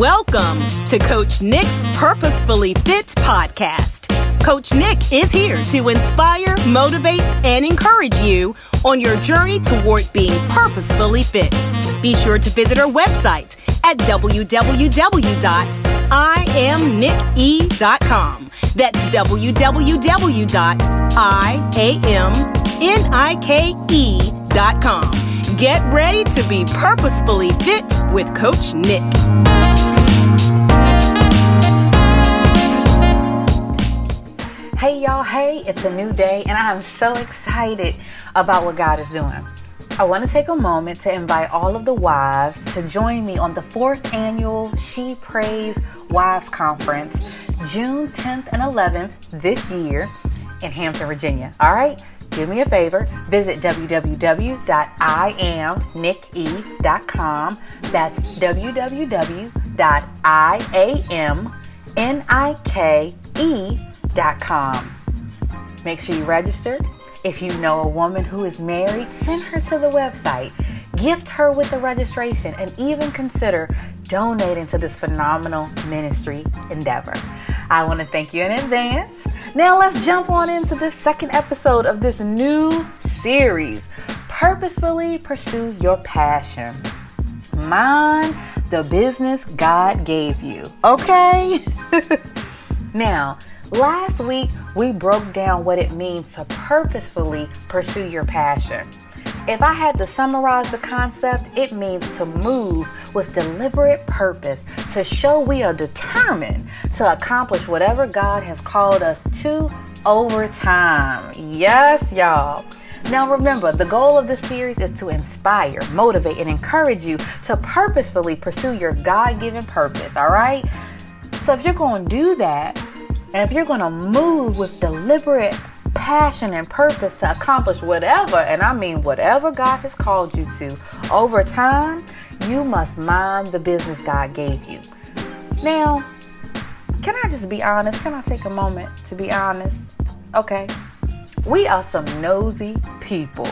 Welcome to Coach Nick's Purposefully Fit podcast. Coach Nick is here to inspire, motivate, and encourage you on your journey toward being purposefully fit. Be sure to visit our website at www.iamnike.com. That's www.iamnike.com. Get ready to be purposefully fit with Coach Nick. Hey, y'all. Hey, it's a new day, and I'm so excited about what God is doing. I want to take a moment to invite all of the wives to join me on the fourth annual She Prays Wives Conference, June 10th and 11th this year in Hampton, Virginia. All right? do me a favor, visit www.iamnike.com. That's www.iamnike.com. Make sure you register. If you know a woman who is married, send her to the website. Gift her with the registration and even consider donating to this phenomenal ministry endeavor. I want to thank you in advance. Now let's jump on into this second episode of this new series Purposefully Pursue Your Passion. Mind the business God gave you, okay? now, last week we broke down what it means to purposefully pursue your passion. If I had to summarize the concept, it means to move with deliberate purpose, to show we are determined to accomplish whatever God has called us to over time. Yes, y'all. Now, remember, the goal of this series is to inspire, motivate, and encourage you to purposefully pursue your God given purpose, all right? So, if you're going to do that, and if you're going to move with deliberate passion and purpose to accomplish whatever, and I mean whatever God has called you to, over time, you must mind the business God gave you. Now, can I just be honest? Can I take a moment to be honest? Okay. We are some nosy people.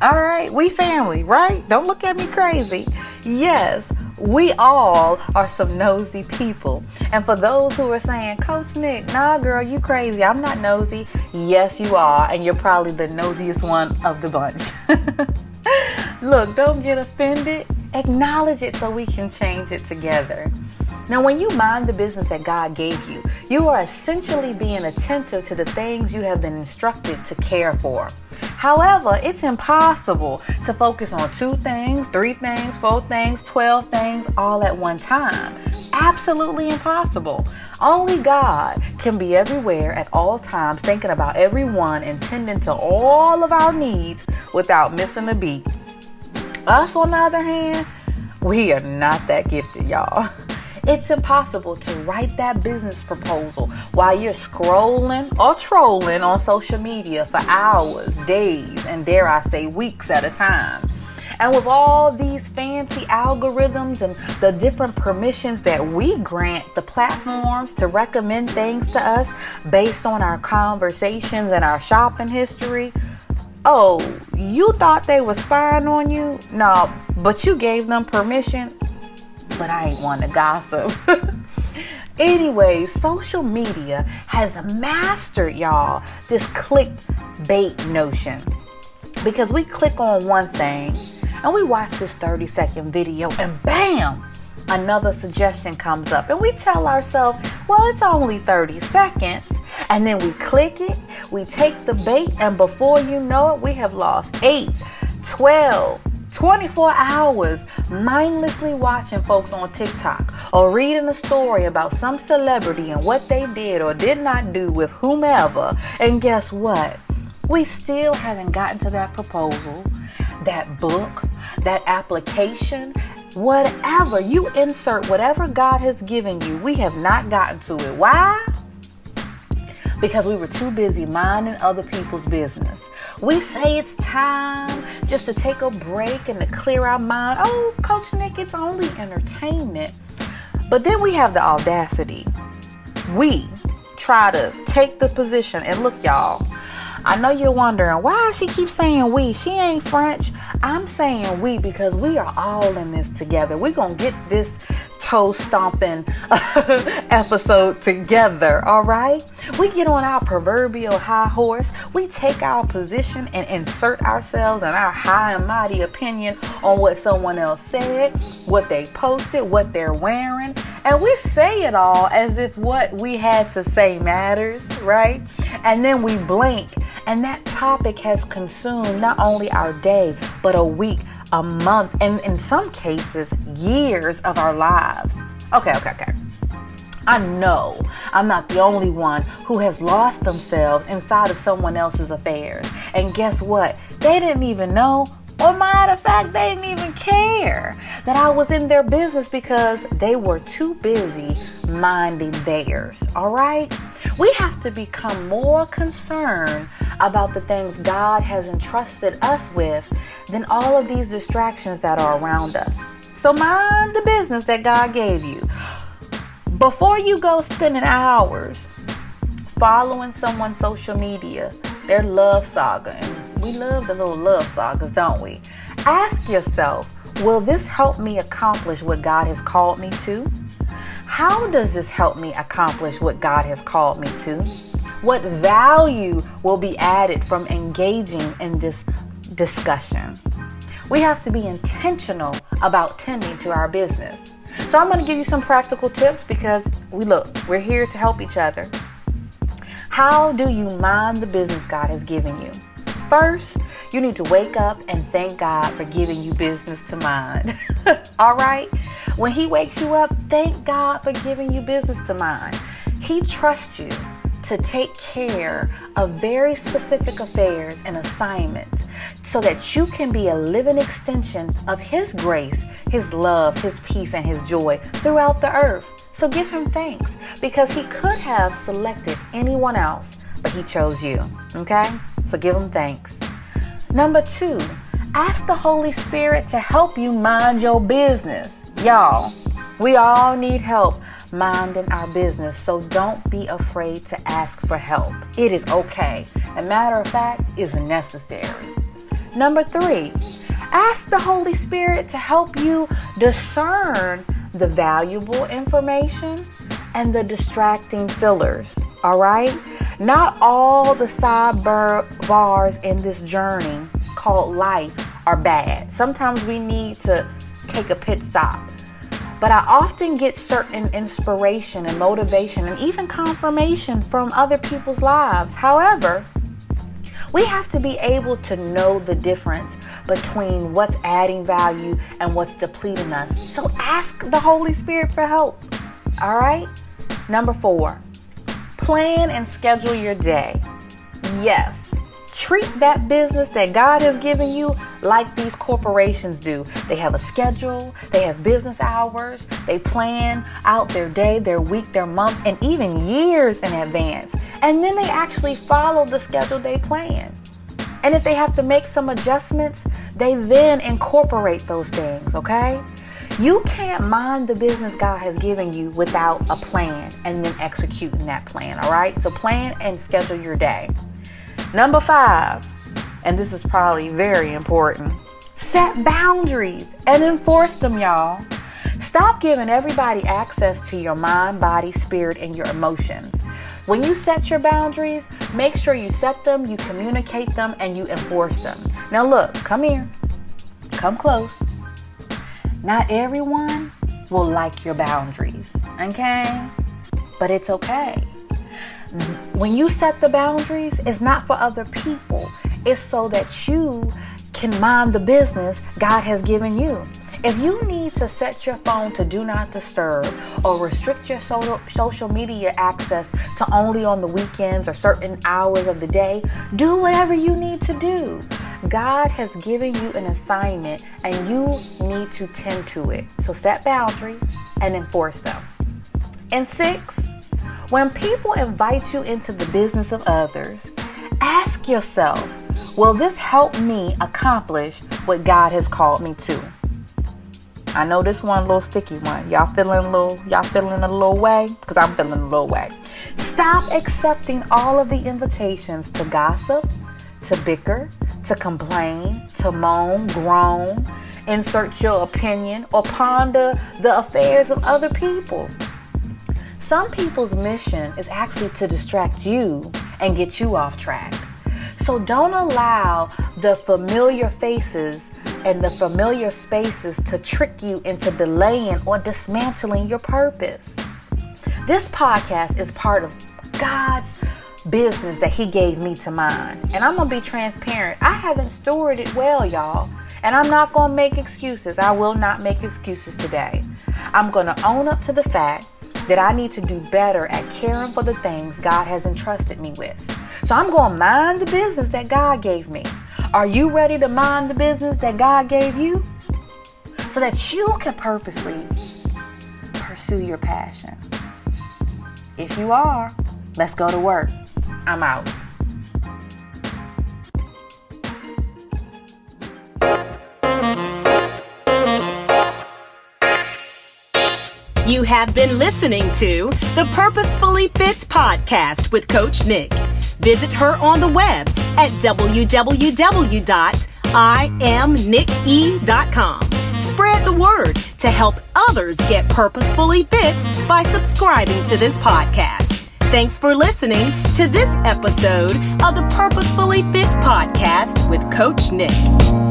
All right, we family, right? Don't look at me crazy. Yes, we all are some nosy people. And for those who are saying, Coach Nick, nah, girl, you crazy. I'm not nosy. Yes, you are. And you're probably the nosiest one of the bunch. Look, don't get offended. Acknowledge it so we can change it together. Now, when you mind the business that God gave you, you are essentially being attentive to the things you have been instructed to care for. However, it's impossible to focus on two things, three things, four things, 12 things all at one time. Absolutely impossible. Only God can be everywhere at all times, thinking about everyone and tending to all of our needs without missing a beat. Us, on the other hand, we are not that gifted, y'all. It's impossible to write that business proposal while you're scrolling or trolling on social media for hours, days, and dare I say weeks at a time. And with all these fancy algorithms and the different permissions that we grant the platforms to recommend things to us based on our conversations and our shopping history, oh, you thought they were spying on you? No, but you gave them permission but I ain't one to gossip. anyway, social media has mastered y'all this clickbait notion. Because we click on one thing and we watch this 30 second video and bam another suggestion comes up. And we tell ourselves well it's only 30 seconds. And then we click it we take the bait and before you know it we have lost 8 12 24 hours mindlessly watching folks on TikTok or reading a story about some celebrity and what they did or did not do with whomever. And guess what? We still haven't gotten to that proposal, that book, that application, whatever. You insert whatever God has given you. We have not gotten to it. Why? Because we were too busy minding other people's business. We say it's time just to take a break and to clear our mind. Oh, Coach Nick, it's only entertainment. But then we have the audacity. We try to take the position and look, y'all. I know you're wondering why she keeps saying we. She ain't French. I'm saying we because we are all in this together. We're gonna get this toe stomping episode together, all right? We get on our proverbial high horse, we take our position and insert ourselves and our high and mighty opinion on what someone else said, what they posted, what they're wearing, and we say it all as if what we had to say matters, right? And then we blink, and that topic has consumed not only our day, but a week a month, and in some cases, years of our lives. Okay, okay, okay. I know I'm not the only one who has lost themselves inside of someone else's affairs. And guess what? They didn't even know, or matter of fact, they didn't even care that I was in their business because they were too busy minding theirs. All right? We have to become more concerned about the things God has entrusted us with than all of these distractions that are around us. So mind the business that God gave you. Before you go spending hours following someone's social media, their love saga, and we love the little love sagas, don't we? Ask yourself, will this help me accomplish what God has called me to? How does this help me accomplish what God has called me to? What value will be added from engaging in this discussion. We have to be intentional about tending to our business. So I'm going to give you some practical tips because we look, we're here to help each other. How do you mind the business God has given you? First, you need to wake up and thank God for giving you business to mind. All right? When He wakes you up, thank God for giving you business to mind. He trusts you to take care of very specific affairs and assignments so that you can be a living extension of His grace, His love, His peace, and His joy throughout the earth. So give Him thanks because He could have selected anyone else, but He chose you. Okay? So give Him thanks. Number two, ask the Holy Spirit to help you mind your business. Y'all, we all need help minding our business, so don't be afraid to ask for help. It is okay. A matter of fact, is necessary. Number three, ask the Holy Spirit to help you discern the valuable information and the distracting fillers. All right? Not all the sidebars in this journey called life are bad. Sometimes we need to take a pit stop but I often get certain inspiration and motivation and even confirmation from other people's lives. However, we have to be able to know the difference between what's adding value and what's depleting us. So ask the Holy Spirit for help. All right? Number four, plan and schedule your day. Yes, treat that business that God has given you like these corporations do. They have a schedule, they have business hours, they plan out their day, their week, their month, and even years in advance. And then they actually follow the schedule they plan. And if they have to make some adjustments, they then incorporate those things, okay? You can't mind the business God has given you without a plan and then executing that plan, all right? So plan and schedule your day. Number five, and this is probably very important set boundaries and enforce them, y'all. Stop giving everybody access to your mind, body, spirit, and your emotions. When you set your boundaries, make sure you set them, you communicate them, and you enforce them. Now, look, come here, come close. Not everyone will like your boundaries, okay? But it's okay when you set the boundaries, it's not for other people, it's so that you can mind the business God has given you. If you need to set your phone to do not disturb or restrict your social media access to only on the weekends or certain hours of the day, do whatever you need to do. God has given you an assignment and you need to tend to it. So set boundaries and enforce them. And six, when people invite you into the business of others, ask yourself, will this help me accomplish what God has called me to? I know this one little sticky one. Y'all feeling a little y'all feeling a little way? Because I'm feeling a little way. Stop accepting all of the invitations to gossip, to bicker, to complain, to moan, groan, insert your opinion, or ponder the affairs of other people. Some people's mission is actually to distract you and get you off track. So don't allow the familiar faces and the familiar spaces to trick you into delaying or dismantling your purpose. This podcast is part of God's business that He gave me to mine. And I'm going to be transparent. I haven't stewarded it well, y'all. And I'm not going to make excuses. I will not make excuses today. I'm going to own up to the fact that I need to do better at caring for the things God has entrusted me with. So I'm going to mind the business that God gave me. Are you ready to mind the business that God gave you? So that you can purposely pursue your passion. If you are, let's go to work. I'm out. You have been listening to the Purposefully Fit podcast with Coach Nick. Visit her on the web at www.iamnike.com. Spread the word to help others get purposefully fit by subscribing to this podcast. Thanks for listening to this episode of the Purposefully Fit podcast with Coach Nick.